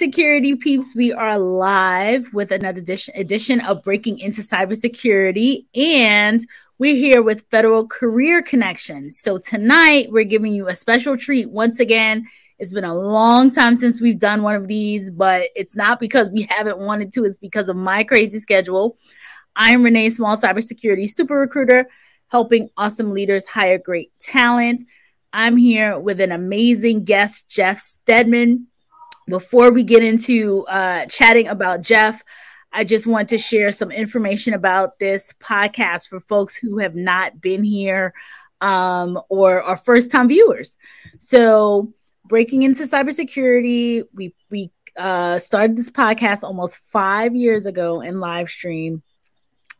Security peeps, we are live with another edition, edition of Breaking into Cybersecurity, and we're here with Federal Career Connections. So, tonight we're giving you a special treat once again. It's been a long time since we've done one of these, but it's not because we haven't wanted to, it's because of my crazy schedule. I'm Renee Small, cybersecurity super recruiter, helping awesome leaders hire great talent. I'm here with an amazing guest, Jeff Steadman before we get into uh, chatting about Jeff, I just want to share some information about this podcast for folks who have not been here um, or are first time viewers. So, breaking into cybersecurity, we we uh, started this podcast almost five years ago in live stream,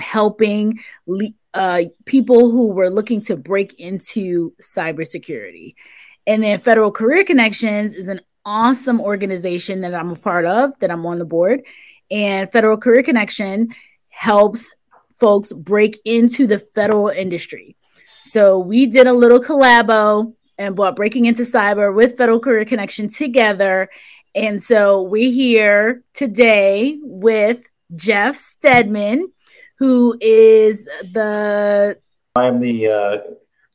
helping le- uh, people who were looking to break into cybersecurity. And then Federal Career Connections is an awesome organization that I'm a part of, that I'm on the board. And Federal Career Connection helps folks break into the federal industry. So we did a little collabo and brought Breaking Into Cyber with Federal Career Connection together. And so we're here today with Jeff Steadman, who is the. I am the uh,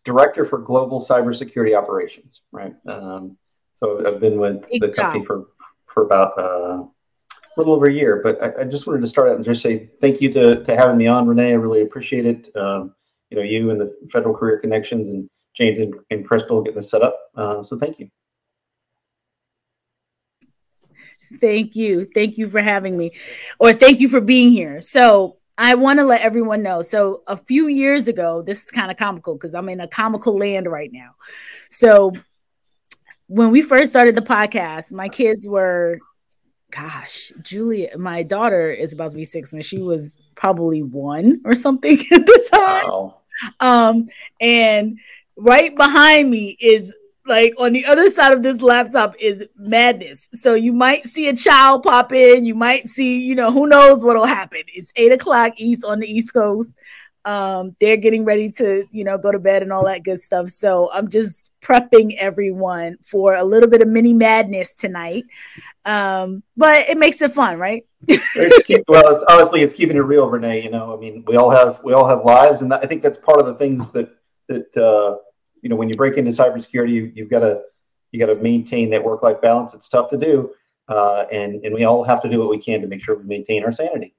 director for global cybersecurity operations, right? Um, so I've been with the company for for about uh, a little over a year. But I, I, just wanted to start out and just say thank you to, to having me on, Renee. I really appreciate it. Um, you know, you and the Federal Career Connections and James and, and Crystal getting this set up. Uh, so thank you. Thank you. Thank you for having me, or thank you for being here. So I want to let everyone know. So a few years ago, this is kind of comical because I'm in a comical land right now. So when we first started the podcast, my kids were, gosh, Julia, my daughter is about to be six, and she was probably one or something at the time. Wow. Um, and right behind me is like on the other side of this laptop is madness. So you might see a child pop in, you might see, you know, who knows what'll happen. It's eight o'clock east on the East Coast. Um, they're getting ready to, you know, go to bed and all that good stuff. So I'm just prepping everyone for a little bit of mini madness tonight. Um, but it makes it fun, right? it's keep, well, it's, honestly, it's keeping it real, Renee. You know, I mean, we all have we all have lives, and I think that's part of the things that that uh, you know when you break into cybersecurity, you, you've got to you got to maintain that work life balance. It's tough to do, uh, and and we all have to do what we can to make sure we maintain our sanity.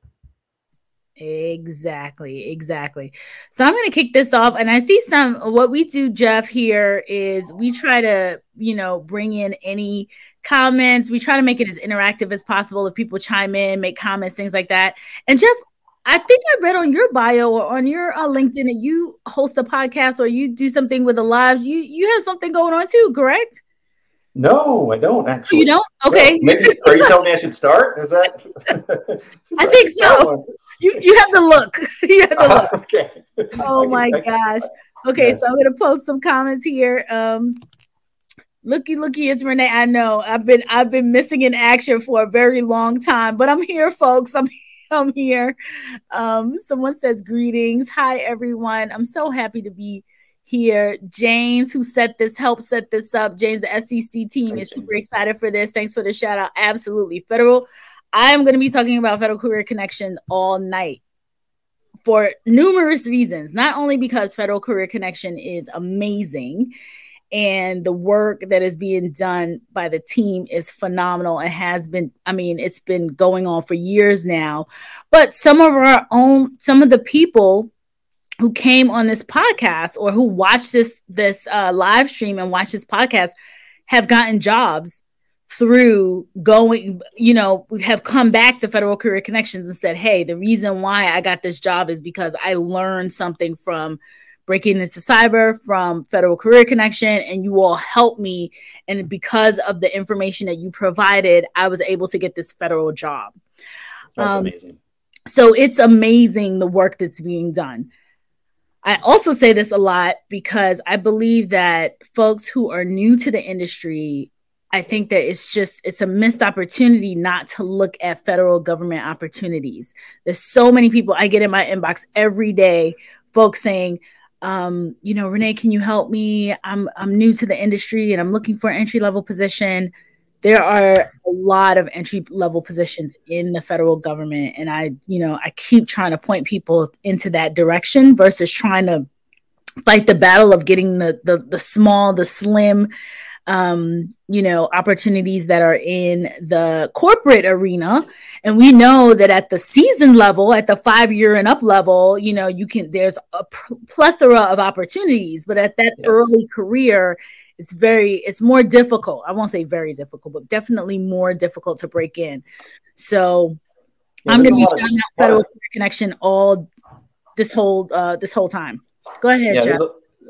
Exactly, exactly. So I'm going to kick this off and I see some what we do Jeff here is we try to, you know, bring in any comments. We try to make it as interactive as possible if people chime in, make comments, things like that. And Jeff, I think I read on your bio or on your uh, LinkedIn that you host a podcast or you do something with a live. You you have something going on too, correct? No, I don't actually. You don't? Okay. maybe, are you telling me I should start? Is that? I think so. You you have the look. you have the uh, look. okay. Oh my gosh. Okay, so I'm gonna post some comments here. Um, Looky, looky, it's Renee. I know I've been I've been missing in action for a very long time, but I'm here, folks. I'm I'm here. Um, someone says greetings. Hi, everyone. I'm so happy to be here. James, who set this, helped set this up. James, the SEC team is super excited for this. Thanks for the shout out. Absolutely. Federal. I am going to be talking about Federal Career Connection all night for numerous reasons. Not only because Federal Career Connection is amazing and the work that is being done by the team is phenomenal and has been i mean it's been going on for years now but some of our own some of the people who came on this podcast or who watched this this uh, live stream and watched this podcast have gotten jobs through going you know have come back to federal career connections and said hey the reason why i got this job is because i learned something from breaking into cyber from Federal Career Connection, and you all helped me. And because of the information that you provided, I was able to get this federal job. That's um, amazing. So it's amazing the work that's being done. I also say this a lot because I believe that folks who are new to the industry, I think that it's just it's a missed opportunity not to look at federal government opportunities. There's so many people I get in my inbox every day, folks saying, um, you know, Renee, can you help me? I'm I'm new to the industry and I'm looking for an entry level position. There are a lot of entry level positions in the federal government, and I, you know, I keep trying to point people into that direction versus trying to fight the battle of getting the the, the small, the slim, um, you know, opportunities that are in the corporate arena. And we know that at the season level, at the five year and up level, you know, you can, there's a plethora of opportunities, but at that yes. early career, it's very, it's more difficult. I won't say very difficult, but definitely more difficult to break in. So yeah, I'm going to be shouting out Federal Connection all this whole, uh, this whole time. Go ahead, yeah, Jeff.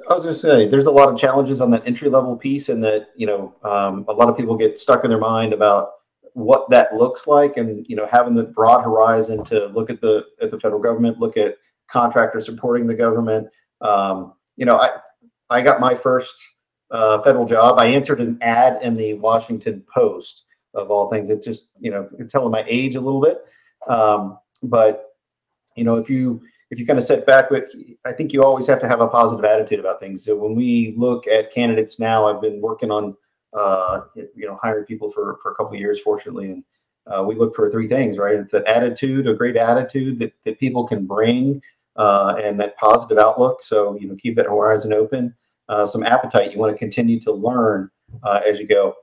I was going to say, there's a lot of challenges on that entry level piece, and that you know, um, a lot of people get stuck in their mind about what that looks like, and you know, having the broad horizon to look at the at the federal government, look at contractors supporting the government. Um, you know, I I got my first uh, federal job. I answered an ad in the Washington Post, of all things. It just you know, telling my age a little bit, um, but you know, if you if you kind of set back, but I think you always have to have a positive attitude about things. So when we look at candidates now, I've been working on, uh, you know, hiring people for, for a couple years, fortunately. And uh, we look for three things, right? It's that attitude, a great attitude that, that people can bring uh, and that positive outlook. So, you know, keep that horizon open, uh, some appetite. You want to continue to learn uh, as you go.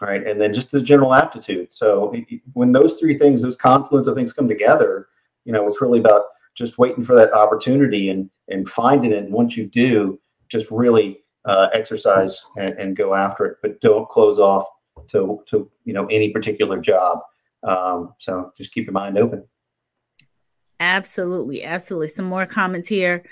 Right. And then just the general aptitude. So when those three things, those confluence of things come together, you know, it's really about just waiting for that opportunity and and finding it. And once you do, just really uh, exercise and, and, go after it, but don't close off to to you know any particular job. Um, so just keep your mind open. Absolutely, absolutely. Some more comments here.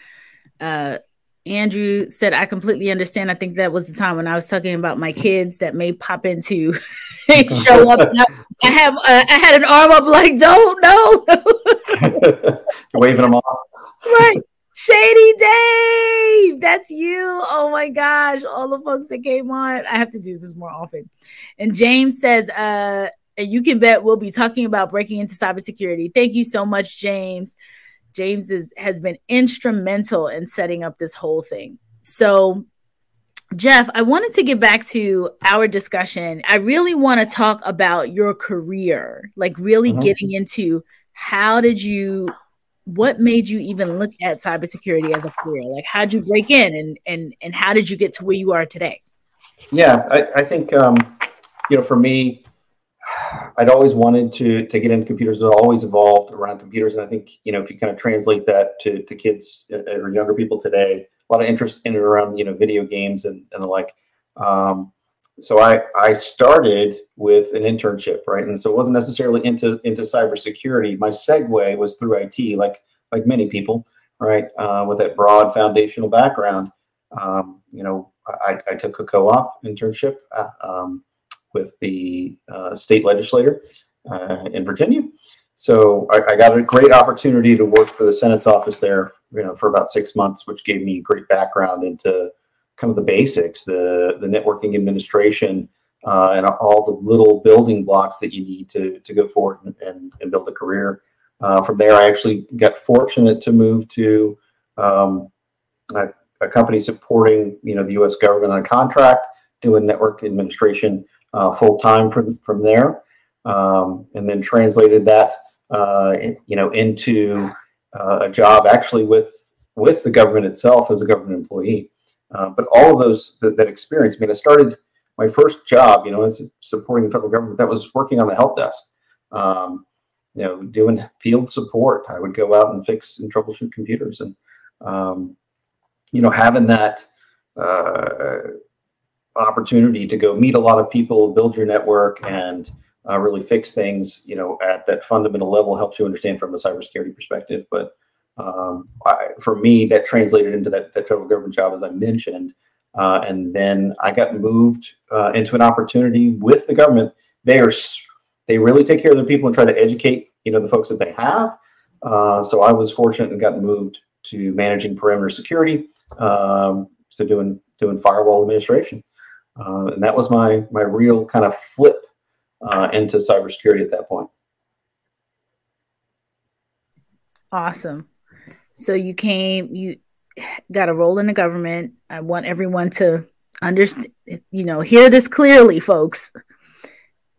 Uh, Andrew said, I completely understand. I think that was the time when I was talking about my kids that may pop into show up. I, I, have uh, I had an arm up like, don't no. waving them off. Right. Shady Dave, that's you. Oh my gosh, all the folks that came on. I have to do this more often. And James says, uh, you can bet we'll be talking about breaking into cybersecurity. Thank you so much, James. James is, has been instrumental in setting up this whole thing. So, Jeff, I wanted to get back to our discussion. I really want to talk about your career, like really mm-hmm. getting into how did you what made you even look at cybersecurity as a career? Like how'd you break in and and and how did you get to where you are today? Yeah, I, I think um, you know, for me, I'd always wanted to to get into computers. It always evolved around computers, and I think you know if you kind of translate that to to kids uh, or younger people today, a lot of interest in and around you know video games and and the like. Um, so I I started with an internship, right, and so it wasn't necessarily into into cybersecurity. My segue was through IT, like like many people, right, uh, with that broad foundational background. Um, you know, I, I took a co-op internship. Uh, um, with the uh, state legislator uh, in Virginia. So I, I, got a great opportunity to work for the Senate's office there, you know, for about six months, which gave me great background into kind of the basics, the the networking administration, uh, and all the little building blocks that you need to to go forward and, and, and build a career. Uh, from there, I actually got fortunate to move to um, a, a, company supporting you know the U.S. government on contract, doing network administration uh, full time from from there, um, and then translated that uh, you know into uh, a job actually with with the government itself as a government employee. Uh, but all of those that, that experience, I mean, I started my first job, you know, as supporting the federal government. That was working on the help desk. Um, you know, doing field support. I would go out and fix and troubleshoot computers, and um, you know, having that uh, opportunity to go meet a lot of people, build your network, and uh, really fix things, you know, at that fundamental level helps you understand from a cybersecurity perspective. But um, I, for me, that translated into that, that federal government job, as I mentioned. Uh, and then I got moved uh, into an opportunity with the government. They are they really take care of their people and try to educate you know the folks that they have. Uh, so I was fortunate and got moved to managing perimeter security, um, so doing doing firewall administration, uh, and that was my my real kind of flip uh, into cybersecurity at that point. Awesome. So you came, you got a role in the government. I want everyone to understand, you know, hear this clearly, folks.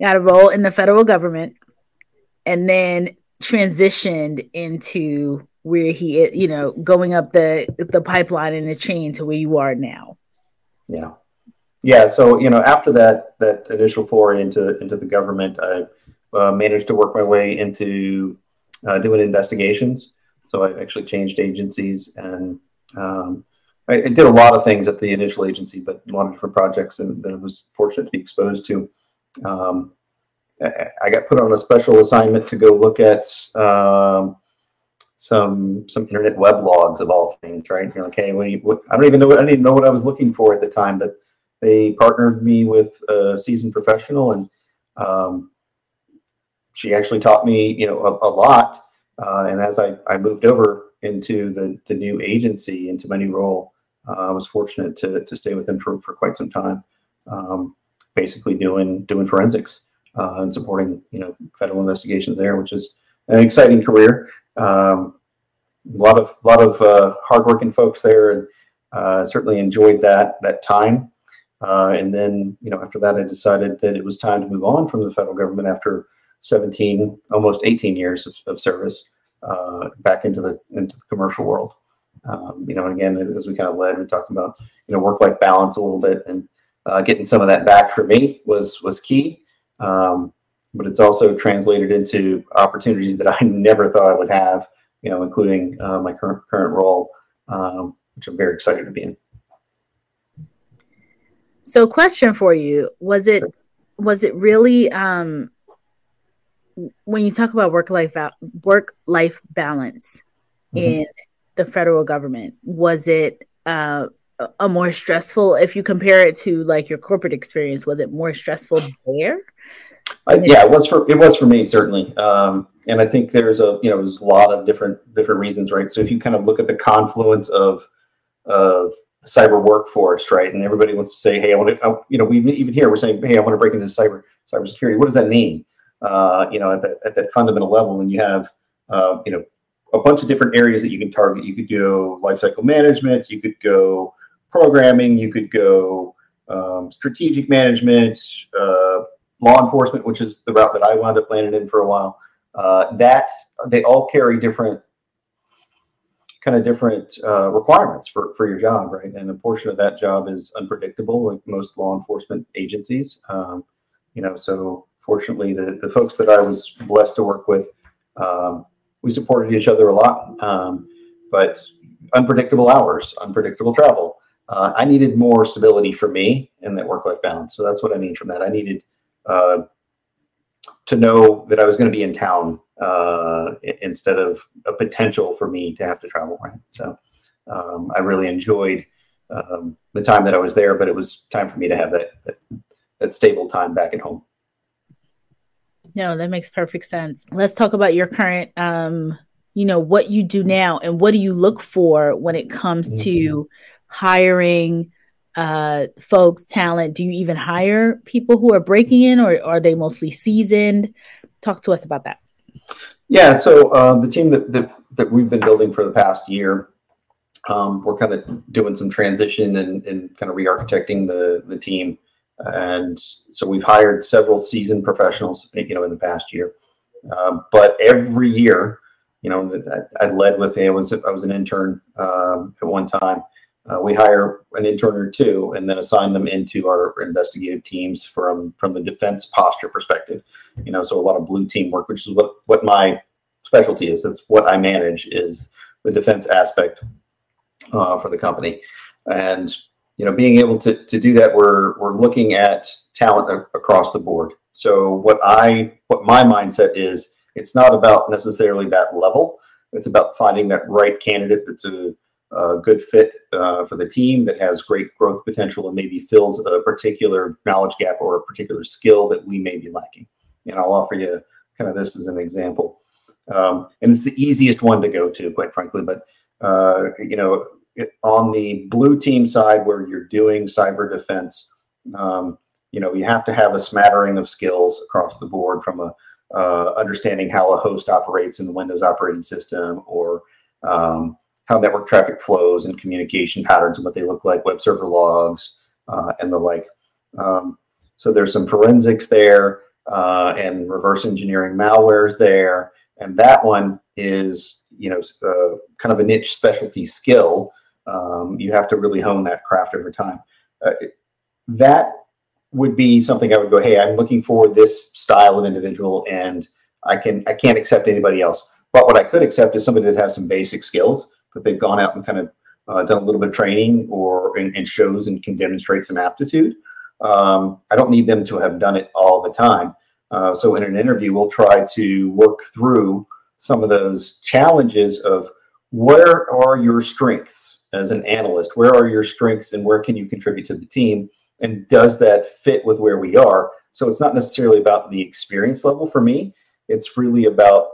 Got a role in the federal government and then transitioned into where he, you know, going up the the pipeline and the chain to where you are now. Yeah. Yeah, so you know, after that that initial foray into into the government, I uh, managed to work my way into uh, doing investigations. So I actually changed agencies and um, I, I, did a lot of things at the initial agency, but a lot of different projects and that I was fortunate to be exposed to. Um, I, I got put on a special assignment to go look at um, some some internet web logs of all things, right? You're like, hey, what, what I don't even know what I didn't know what I was looking for at the time, but they partnered me with a seasoned professional, and um, she actually taught me, you know, a, a lot. Uh, and as I, I moved over into the, the new agency, into my new role, uh, I was fortunate to, to stay with them for, for quite some time, um, basically doing doing forensics uh, and supporting you know federal investigations there, which is an exciting career. Um, a lot of lot of uh, hardworking folks there, and uh, certainly enjoyed that that time. Uh, and then you know after that, I decided that it was time to move on from the federal government after 17, almost 18 years of, of service uh, back into the into the commercial world. Um, you know, and again, as we kind of led, we talked about you know work life balance a little bit, and uh, getting some of that back for me was was key. Um, but it's also translated into opportunities that I never thought I would have. You know, including uh, my current current role, um, which I'm very excited to be in. So, question for you: Was it was it really um, when you talk about work life work life balance mm-hmm. in the federal government, was it uh, a more stressful? If you compare it to like your corporate experience, was it more stressful there? Uh, yeah, it was for it was for me certainly, um, and I think there's a you know there's a lot of different different reasons, right? So if you kind of look at the confluence of of the cyber workforce, right, and everybody wants to say, hey, I want to, you know, we even here we're saying, hey, I want to break into cyber cybersecurity. What does that mean? Uh, you know, at that, at that fundamental level. And you have, uh, you know, a bunch of different areas that you can target. You could go lifecycle management, you could go programming, you could go um, strategic management, uh, law enforcement, which is the route that I wound up landing in for a while. Uh, that they all carry different kind of different uh, requirements for, for your job, right? And a portion of that job is unpredictable, like most law enforcement agencies. Um, you know, so fortunately, the, the folks that I was blessed to work with, um, we supported each other a lot. Um, but unpredictable hours, unpredictable travel. Uh, I needed more stability for me in that work life balance. So that's what I mean from that. I needed uh, to know that I was going to be in town uh, instead of a potential for me to have to travel. Right. So um, I really enjoyed um, the time that I was there, but it was time for me to have that, that, that stable time back at home. No, that makes perfect sense. Let's talk about your current um, you know, what you do now and what do you look for when it comes mm-hmm. to hiring uh, folks, talent? Do you even hire people who are breaking in, or are they mostly seasoned? Talk to us about that. Yeah, so uh, the team that, that that we've been building for the past year, um, we're kind of doing some transition and, and kind of re-architecting the the team, and so we've hired several seasoned professionals, you know, in the past year. Uh, but every year, you know, I, I, led with I was I was an intern um, at one time. Uh, we hire an intern or two and then assign them into our investigative teams from from the defense posture perspective. You know, so a lot of blue team work, which is what what my specialty is. That's what I manage is the defense aspect uh, for the company, and you know, being able to to do that, we're we're looking at talent a- across the board. So what I what my mindset is, it's not about necessarily that level. It's about finding that right candidate that's a, a good fit uh, for the team that has great growth potential and maybe fills a particular knowledge gap or a particular skill that we may be lacking. And I'll offer you kind of this as an example. Um, and it's the easiest one to go to, quite frankly. But uh, you know, on the blue team side, where you're doing cyber defense, um, you know, you have to have a smattering of skills across the board from a uh, understanding how a host operates in the Windows operating system or um, how network traffic flows and communication patterns and what they look like, web server logs, uh, and the like. Um, so there's some forensics there uh, and reverse engineering malwares there. And that one is, you know, uh, kind of a niche specialty skill. Um, you have to really hone that craft over time. Uh, that would be something I would go, hey, I'm looking for this style of individual, and I can I can't accept anybody else. But what I could accept is somebody that has some basic skills that they've gone out and kind of uh, done a little bit of training or and, shows and can demonstrate some aptitude. Um, I don't need them to have done it all the time. Uh, so in an interview, we'll try to work through some of those challenges of where are your strengths as an analyst? Where are your strengths and where can you contribute to the team? and does that fit with where we are so it's not necessarily about the experience level for me it's really about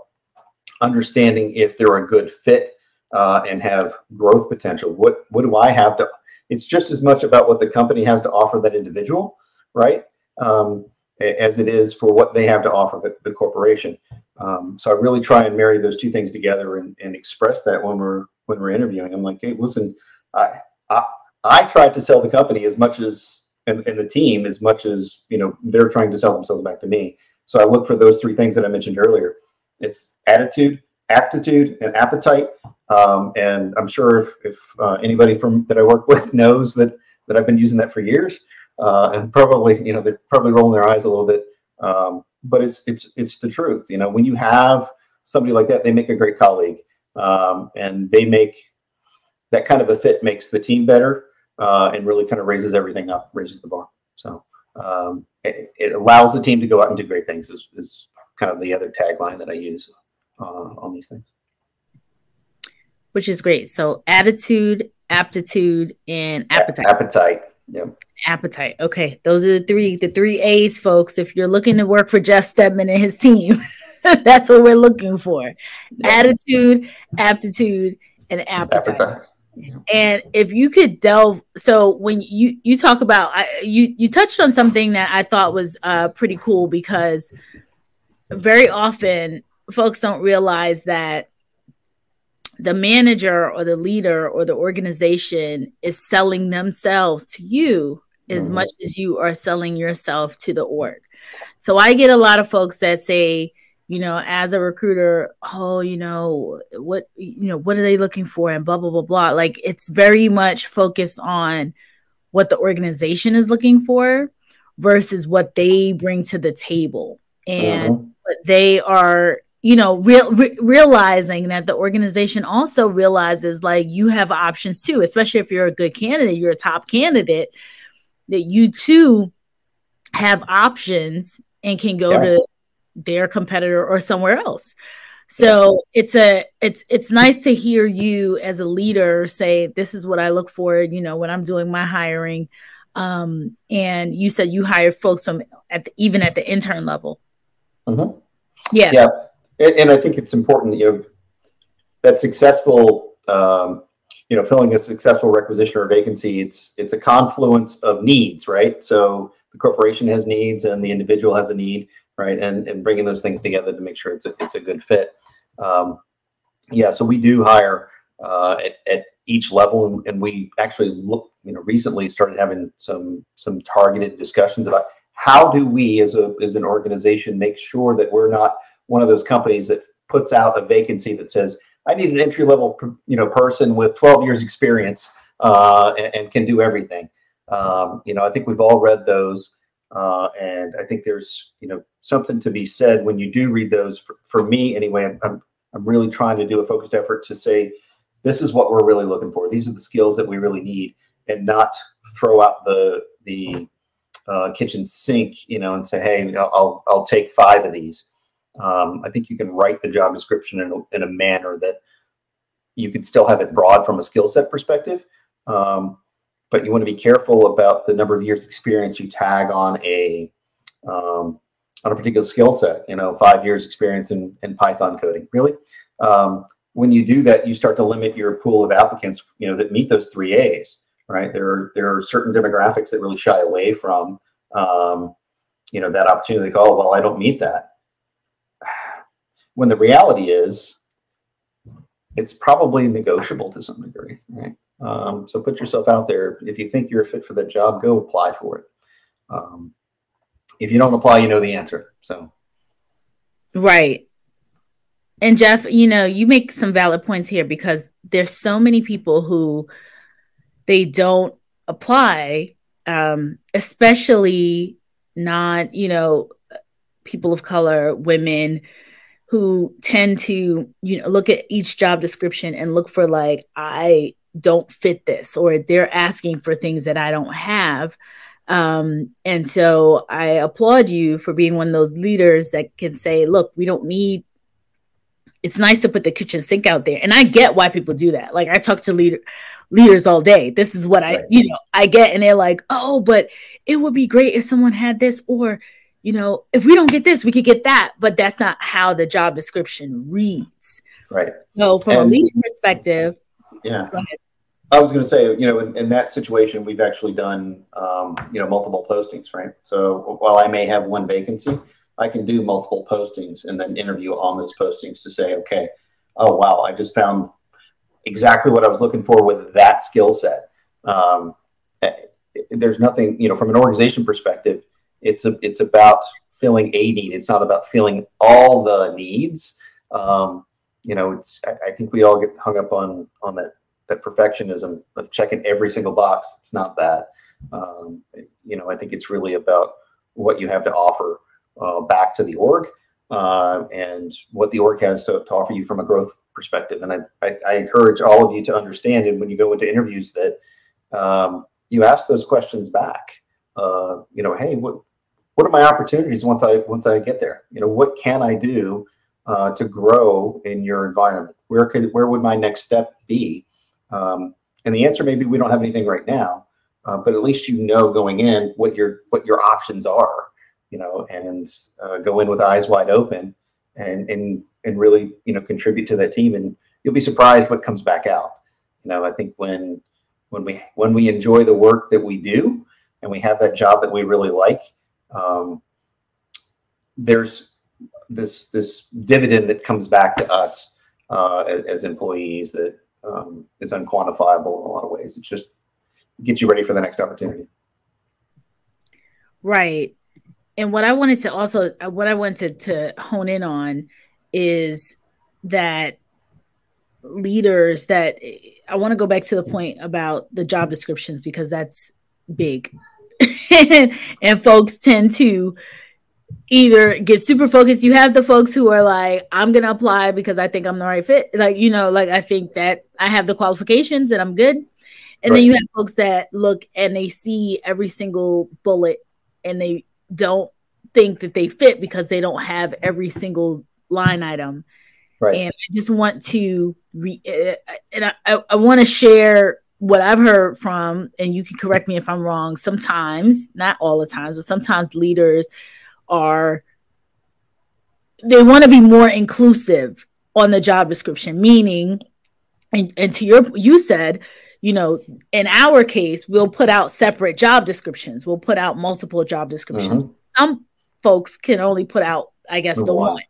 understanding if they're a good fit uh, and have growth potential what what do i have to it's just as much about what the company has to offer that individual right um, as it is for what they have to offer the, the corporation um, so i really try and marry those two things together and, and express that when we're when we're interviewing i'm like hey listen i i I tried to sell the company as much as and, and the team as much as you know they're trying to sell themselves back to me. So I look for those three things that I mentioned earlier. It's attitude, aptitude, and appetite. Um, and I'm sure if, if uh, anybody from that I work with knows that that I've been using that for years, uh, and probably you know they're probably rolling their eyes a little bit. Um, but it's it's it's the truth. You know, when you have somebody like that, they make a great colleague, um, and they make that kind of a fit makes the team better uh, and really kind of raises everything up, raises the bar. So um, it, it, allows the team to go out and do great things. Is, is kind of the other tagline that I use uh, on these things. Which is great. So attitude, aptitude, and appetite. appetite. Yeah. Appetite. Okay, those are the three the three A's, folks. If you're looking to work for Jeff Steadman and his team, that's what we're looking for. Yeah. Attitude, aptitude, and appetite. appetite. And if you could delve, so when you you talk about, I, you you touched on something that I thought was uh, pretty cool because very often folks don't realize that the manager or the leader or the organization is selling themselves to you as mm-hmm. much as you are selling yourself to the org. So I get a lot of folks that say, you know, as a recruiter, oh, you know, what, you know, what are they looking for and blah, blah, blah, blah. Like it's very much focused on what the organization is looking for versus what they bring to the table. And mm-hmm. they are, you know, real, re- realizing that the organization also realizes like you have options too, especially if you're a good candidate, you're a top candidate, that you too have options and can go yeah. to their competitor or somewhere else. So it's a it's it's nice to hear you as a leader say this is what I look for, you know, when I'm doing my hiring. Um, and you said you hire folks from at the, even at the intern level. Mm-hmm. Yeah, yeah, and, and, I think it's important, you know, that successful um, you know, filling a successful requisition or vacancy, it's it's a confluence of needs, right? So the corporation has needs and the individual has a need, right? And and bringing those things together to make sure it's a it's a good fit. Um, yeah, so we do hire uh, at, at each level, and, and we actually look, you know, recently started having some some targeted discussions about how do we as a as an organization make sure that we're not one of those companies that puts out a vacancy that says I need an entry level, you know, person with 12 years experience uh, and, and, can do everything. Um, you know, I think we've all read those, uh, and I think there's, you know, something to be said when you do read those. For, for me, anyway, I'm, I'm, I'm really trying to do a focused effort to say, this is what we're really looking for. These are the skills that we really need, and not throw out the the uh, kitchen sink, you know, and say, hey, I'll I'll take five of these. Um, I think you can write the job description in a, in a manner that you can still have it broad from a skill set perspective. Um, but you want to be careful about the number of years experience you tag on a um, on a particular skill set. You know, five years experience in, in Python coding. Really, um, when you do that, you start to limit your pool of applicants. You know, that meet those three A's. Right there, are, there are certain demographics that really shy away from um, you know that opportunity. Like, oh well, I don't meet that when the reality is it's probably negotiable to some degree, right? Um, so put yourself out there. If you think you're fit for that job, go apply for it. Um, if you don't apply, you know the answer. So, right. And Jeff, you know, you make some valid points here because there's so many people who they don't apply, um, especially not, you know, people of color, women, who tend to you know look at each job description and look for like i don't fit this or they're asking for things that i don't have um, and so i applaud you for being one of those leaders that can say look we don't need it's nice to put the kitchen sink out there and i get why people do that like i talk to leader leaders all day this is what i right. you know i get and they're like oh but it would be great if someone had this or you know, if we don't get this, we could get that. But that's not how the job description reads. Right. So, from and, a leading perspective, yeah. I was going to say, you know, in, in, that situation, we've actually done, um, you know, multiple postings, right? So while I may have one vacancy, I can do multiple postings and then interview on those postings to say, okay, oh wow, I just found exactly what I was looking for with that skill set. Um, eh, there's nothing, you know, from an organization perspective it's a, it's about filling a need. It's not about filling all the needs. Um, you know, it's, I, I, think we all get hung up on on that that perfectionism of checking every single box. It's not that. Um, you know, I think it's really about what you have to offer uh, back to the org uh, and what the org has to, to, offer you from a growth perspective. And I, I, I, encourage all of you to understand, and when you go into interviews, that um, you ask those questions back. Uh, you know, hey, what what are my opportunities once I once I get there? You know, what can I do uh, to grow in your environment? Where could where would my next step be? Um, and the answer maybe we don't have anything right now, uh, but at least you know going in what your what your options are. You know, and uh, go in with eyes wide open, and and and really you know contribute to that team, and you'll be surprised what comes back out. You know, I think when when we when we enjoy the work that we do, and we have that job that we really like um, there's this this dividend that comes back to us uh, as, as, employees that um, is unquantifiable in a lot of ways. It just gets you ready for the next opportunity. Right. And what I wanted to also uh, what I wanted to hone in on is that leaders that I want to go back to the point about the job descriptions because that's big and folks tend to either get super focused. You have the folks who are like, I'm gonna apply because I think I'm the right fit. Like, you know, like I think that I have the qualifications and I'm good. And right. then you have folks that look and they see every single bullet and they don't think that they fit because they don't have every single line item. Right. And I just want to re uh, and I, I, I want to share what I've heard from, and you can correct me if I'm wrong, sometimes, not all the times, but sometimes leaders are, they want to be more inclusive on the job description, meaning and, and to your you said you know in our case we'll put out separate job descriptions we'll put out multiple job descriptions mm-hmm. some folks can only put out i guess the, the one. one.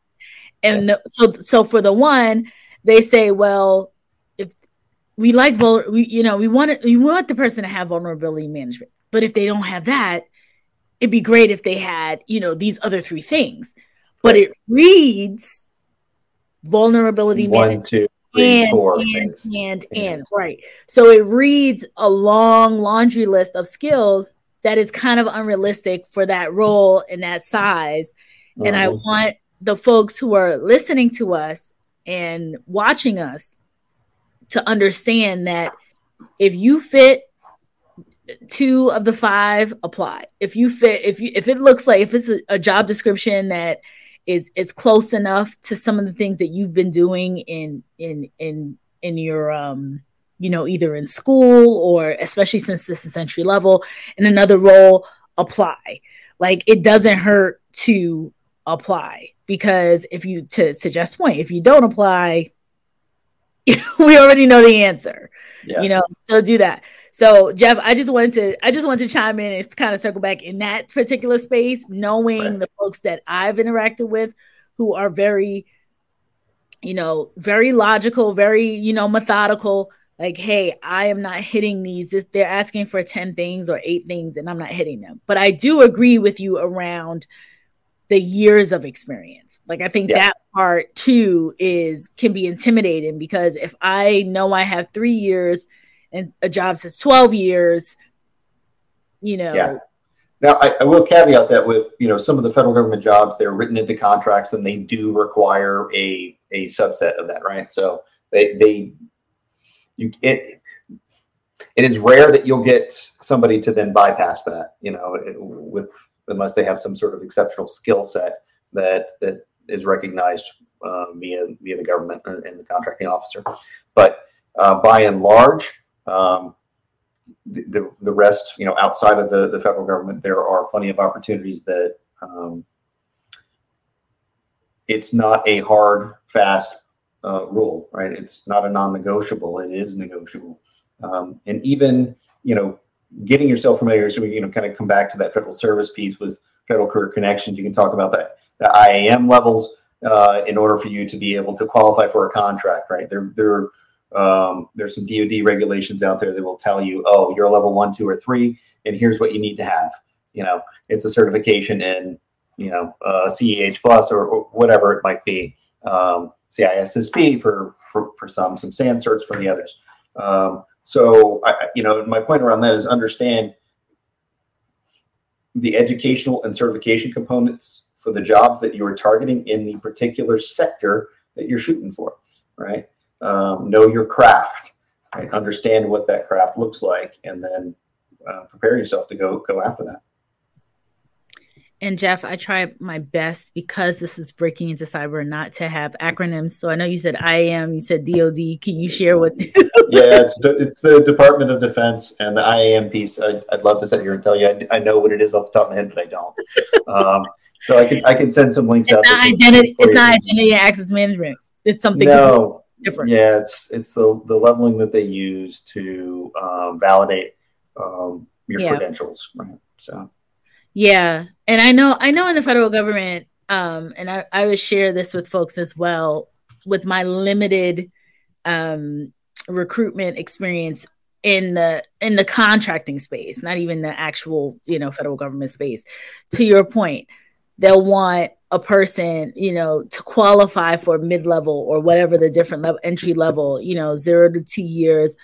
and yeah. the, so so for the one they say well if we like vul- we you know we want it, we want the person to have vulnerability management but if they don't have that it'd be great if they had you know these other three things but it reads vulnerability one, management two, three, and, four and, and, and, and, right. So it reads a long laundry list of skills that is kind of unrealistic for that role and that size. Mm-hmm. And I mm-hmm. want the folks who are listening to us and watching us to understand that if you fit two of the five apply. If you fit if you if it looks like if it's a, a job description that is is close enough to some of the things that you've been doing in in in in your um you know either in school or especially since this is entry level in another role apply. Like it doesn't hurt to apply because if you to to just point if you don't apply we already know the answer. Yeah. you know so do that so Jeff, I just wanted to I just wanted to chime in and kind of circle back in that particular space, knowing right. the folks that I've interacted with who are very, you know, very logical, very, you know, methodical. Like, hey, I am not hitting these. They're asking for 10 things or eight things, and I'm not hitting them. But I do agree with you around the years of experience. Like I think yeah. that part too is can be intimidating because if I know I have three years and a job says 12 years, you know. Yeah. Now, I, I, will caveat that with you know some of the federal government jobs, they're written into contracts and they do require a a subset of that, right? So they they you it it is rare that you'll get somebody to then bypass that, you know, with unless they have some sort of exceptional skill set that that is recognized uh, via via the government and the contracting officer. But uh, by and large, um, the, the rest, you know, outside of the, the federal government, there are plenty of opportunities that um, it's not a hard, fast uh, rule, right? It's not a non-negotiable. It is negotiable, um, and even you know, getting yourself familiar. So we you know kind of come back to that federal service piece with federal career connections. You can talk about that the IAM levels uh, in order for you to be able to qualify for a contract, right? They're they're um, there's some DoD regulations out there that will tell you, oh, you're a level one, two, or three, and here's what you need to have. You know, it's a certification in, you know, uh, CEH plus or, or, whatever it might be. Um, CISSP for, for for some, some SANS certs for the others. Um, so, I, you know, my point around that is understand the educational and certification components for the jobs that you are targeting in the particular sector that you're shooting for, right? Um, know your craft, right? understand what that craft looks like, and then uh, prepare yourself to go go after that. And Jeff, I try my best because this is breaking into cyber not to have acronyms. So I know you said IAM, you said DoD. Can you share what? yeah, it's it's the Department of Defense and the IAM piece. I, would love to sit here and tell you I, I, know what it is off the top of my head, but I don't. Um, so I can I can send some links it's out. Not identity, it's not identity access management. It's something. No, different. Yeah, it's it's the the leveling that they use to um, validate um, your yeah. credentials, right? So. Yeah, and I know I know in the federal government, um, and I I would share this with folks as well with my limited um, recruitment experience in the in the contracting space, not even the actual you know federal government space. To your point, they'll want a person, you know, to qualify for mid level or whatever the different level entry level, you know, zero to two years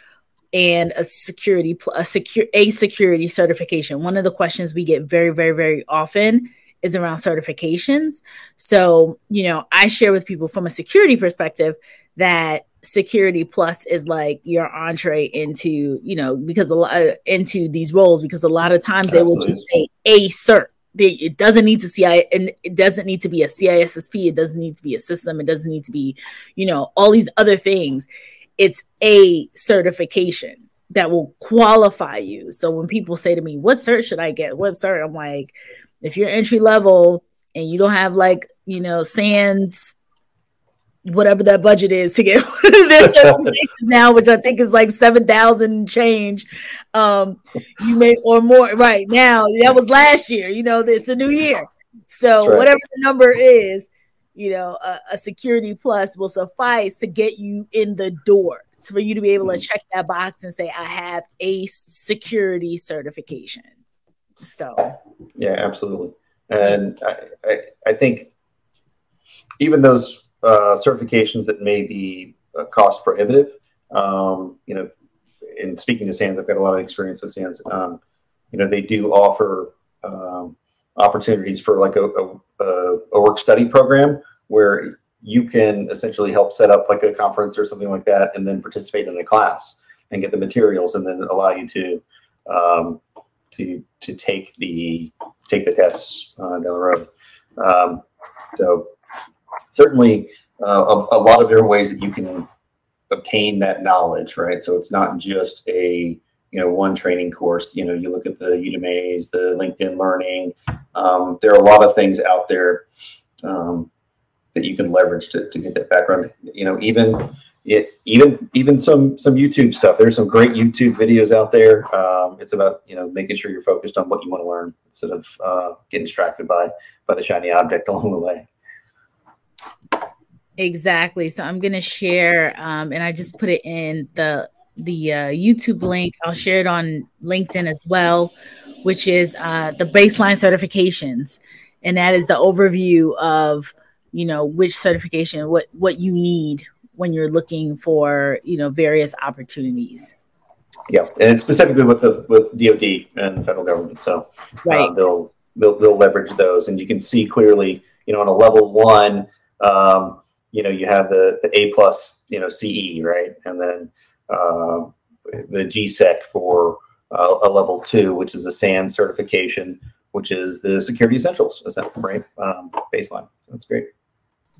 and a security a secure a security certification. One of the questions we get very very very often is around certifications. So, you know, I share with people from a security perspective that security plus is like your entree into, you know, because a lot uh, into these roles because a lot of times Absolutely. they will just say a cert they, it doesn't need to CI and it doesn't need to be a CISSP. It doesn't need to be a system. It doesn't need to be, you know, all these other things. It's a certification that will qualify you. So when people say to me, "What cert should I get?" What cert? I'm like, if you're entry level and you don't have like, you know, SANS whatever that budget is to get this now, which I think is like seven thousand change. Um, you may or more right now. That was last year. You know, it's a new year, so right. whatever the number is, you know, a, a, security plus will suffice to get you in the door. for you to be able to mm-hmm. check that box and say, I have a security certification. So, yeah, absolutely. And I, I, I think even those uh, certifications that may be uh, cost prohibitive, um, you know, in speaking to SANS, I've got a lot of experience with SANS. Um, you know, they do offer um, opportunities for like a, a, a, work study program where you can essentially help set up like a conference or something like that and then participate in the class and get the materials and then allow you to um, to to take the take the tests uh, down the road. Um, so certainly uh, a, a, lot of different ways that you can obtain that knowledge, right? So it's not just a you know one training course. You know, you look at the Udemy's, the LinkedIn Learning. Um, there are a lot of things out there um, that you can leverage to, to get that background. You know, even it even even some some YouTube stuff. There's some great YouTube videos out there. Um, it's about you know making sure you're focused on what you want to learn instead of uh, getting distracted by by the shiny object along the way. Exactly. So I'm gonna share, um, and I just put it in the the uh, YouTube link. I'll share it on LinkedIn as well, which is uh, the baseline certifications, and that is the overview of you know which certification, what what you need when you're looking for you know various opportunities. Yeah, and specifically with the with DoD and the federal government, so uh, right. Uh, they'll they'll they'll leverage those, and you can see clearly, you know, on a level one. Um, you know, you have the, the A plus, you know, CE, right? And then uh, the GSEC for uh, a level two, which is a SANS certification, which is the security essentials, right? Um, baseline. That's great.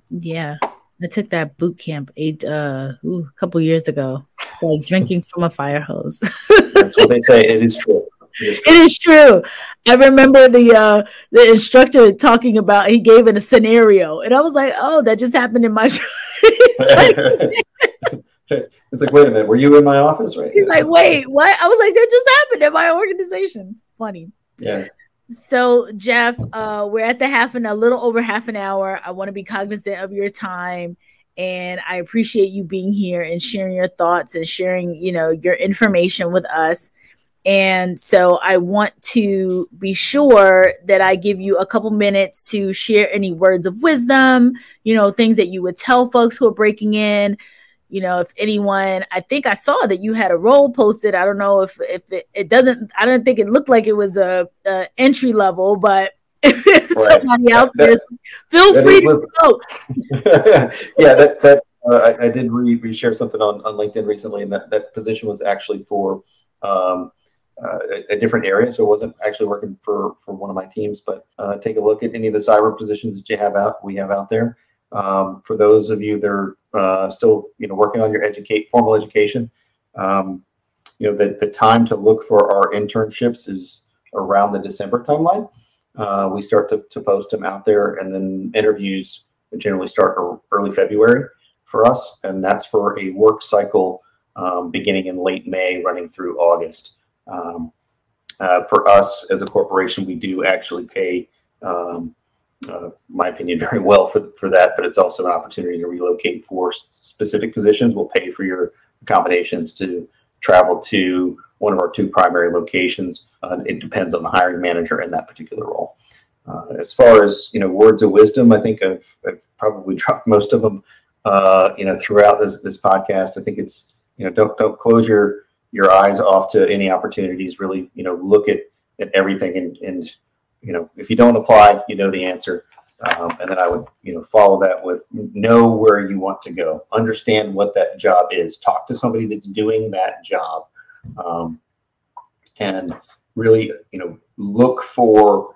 Yeah. I took that boot camp eight uh ooh, a couple years ago. It's like drinking from a fire hose. That's what they say. It is true. It is true. I remember the uh, the instructor talking about he gave it a scenario, and I was like, "Oh, that just happened in my." it's, like, wait a minute, were you in my office? Right? He's like, wait, what? I was like, that just happened in my organization. Funny. Yeah. So Jeff, uh, we're at the half and a little over half an hour. I want to be cognizant of your time and I appreciate you being here and sharing your thoughts and sharing, you know, your information with us. And so I want to be sure that I give you a couple minutes to share any words of wisdom, you know, things that you would tell folks who are breaking in. You know, if anyone, I think I saw that you had a role posted. I don't know if if it, it doesn't. I don't think it looked like it was a, a entry level, but somebody out there, feel free to go. yeah, that that uh, I, I, did re, re share something on on LinkedIn recently, and that that position was actually for. Um, uh, a, different area. So it wasn't actually working for for one of my teams. But uh, take a look at any of the cyber positions that you have out we have out there. Um, for those of you that are uh, still you know working on your educate formal education, um, you know the the time to look for our internships is around the December timeline. Uh, we start to, to post them out there, and then interviews generally start early February for us, and that's for a work cycle um, beginning in late May, running through August. Um, uh, for us as a corporation, we do actually pay, um, uh, my opinion, very well for, for that, but it's also an opportunity to relocate for specific positions. We'll pay for your accommodations to travel to one of our two primary locations. Uh, it depends on the hiring manager in that particular role. Uh, as far as you know, words of wisdom, I think I've, I've probably dropped most of them. Uh, you know, throughout this this podcast, I think it's you know, don't don't close your your eyes off to any opportunities. Really, you know, look at at everything, and and you know, if you don't apply, you know the answer. Um, and then I would, you know, follow that with know where you want to go, understand what that job is, talk to somebody that's doing that job, um, and really, you know, look for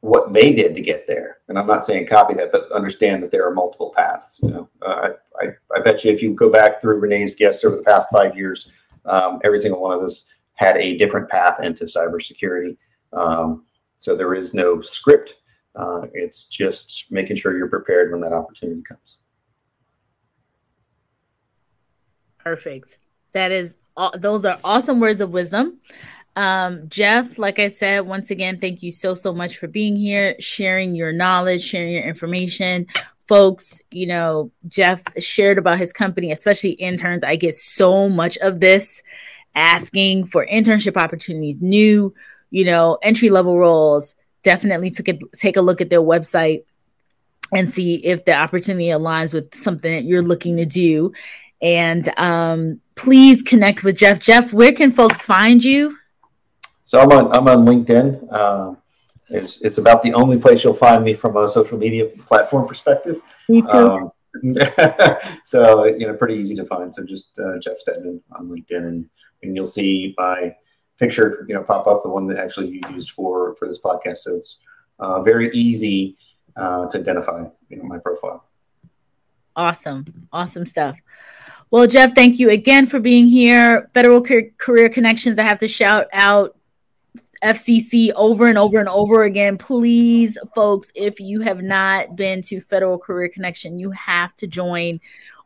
what they did to get there. And I'm not saying copy that, but understand that there are multiple paths. You know, uh, I, I, I bet you if you go back through Renee's guests over the past five years, um, every single one of us had a different path into cybersecurity. Um, so there is no script. Uh, it's just making sure you're prepared when that opportunity comes. Perfect. That is, those are awesome words of wisdom. Um, Jeff, like I said, once again, thank you so, so much for being here, sharing your knowledge, sharing your information. Folks, you know, Jeff shared about his company, especially interns. I get so much of this asking for internship opportunities, new, you know, entry level roles. Definitely take a, take a look at their website and see if the opportunity aligns with something that you're looking to do. And um, please connect with Jeff. Jeff, where can folks find you? So I'm on I'm on LinkedIn. Um, it's it's about the only place you'll find me from a social media platform perspective. Me too. Um, so you know, pretty easy to find. So just uh, Jeff Steadman on LinkedIn, and, and you'll see my picture, you know, pop up the one that actually you used for for this podcast. So it's uh, very easy uh, to identify you know, my profile. Awesome. Awesome stuff. Well, Jeff, thank you again for being here. Federal Career Connections, I have to shout out FCC over and over and over again. Please, folks, if you have not been to Federal Career Connection, you have to join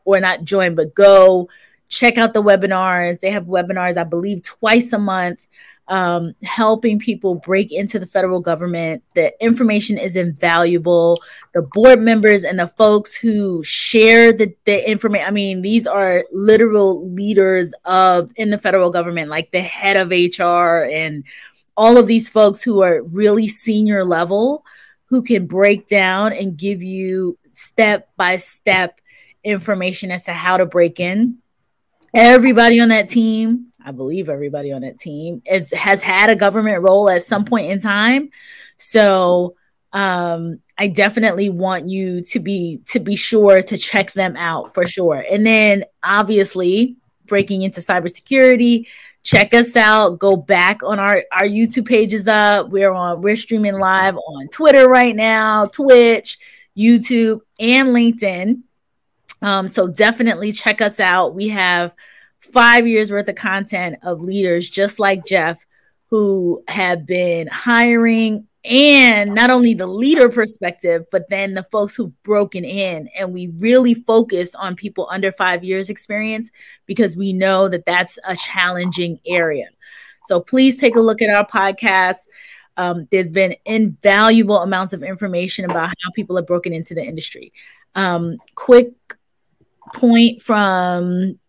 or not join, but go check out the webinars. They have webinars, I believe, twice a month um, helping people break into the federal government. The information is invaluable. The board members and the folks who share the, the information, I mean, these are literal leaders of in the federal government, like the head of HR and all of these folks who are really senior level who can break down and give you step by step information as to how to break in. Everybody on that team I believe everybody on that team is, has had a government role at some point in time. So um, I definitely want you to be to be sure to check them out for sure. And then obviously breaking into cybersecurity, check us out. Go back on our our YouTube pages up. We're on we're streaming live on Twitter right now, Twitch, YouTube, and LinkedIn. Um, so definitely check us out. We have five years worth of content of leaders just like Jeff who have been hiring and not only the leader perspective, but then the folks who've broken in. And we really focus on people under five years experience because we know that that's a challenging area. So please take a look at our podcast. Um, there's been invaluable amounts of information about how people have broken into the industry. Um, quick point from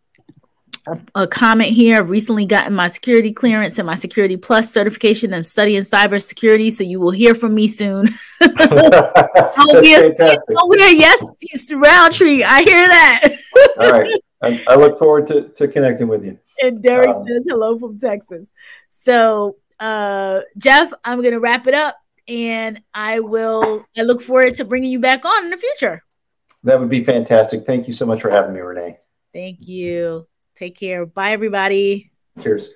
a, a, comment here. I've recently gotten my security clearance and my security plus certification. I'm studying cybersecurity, so you will hear from me soon. oh, yes, oh, yes, Roundtree. I hear that. All right. I, I, look forward to, to connecting with you. And Derek um, says hello from Texas. So, uh, Jeff, I'm going to wrap it up and I will, I look forward to bringing you back on in the future. That would be fantastic. Thank you so much for having me, Renee. Thank you. Take care. Bye, everybody. Cheers.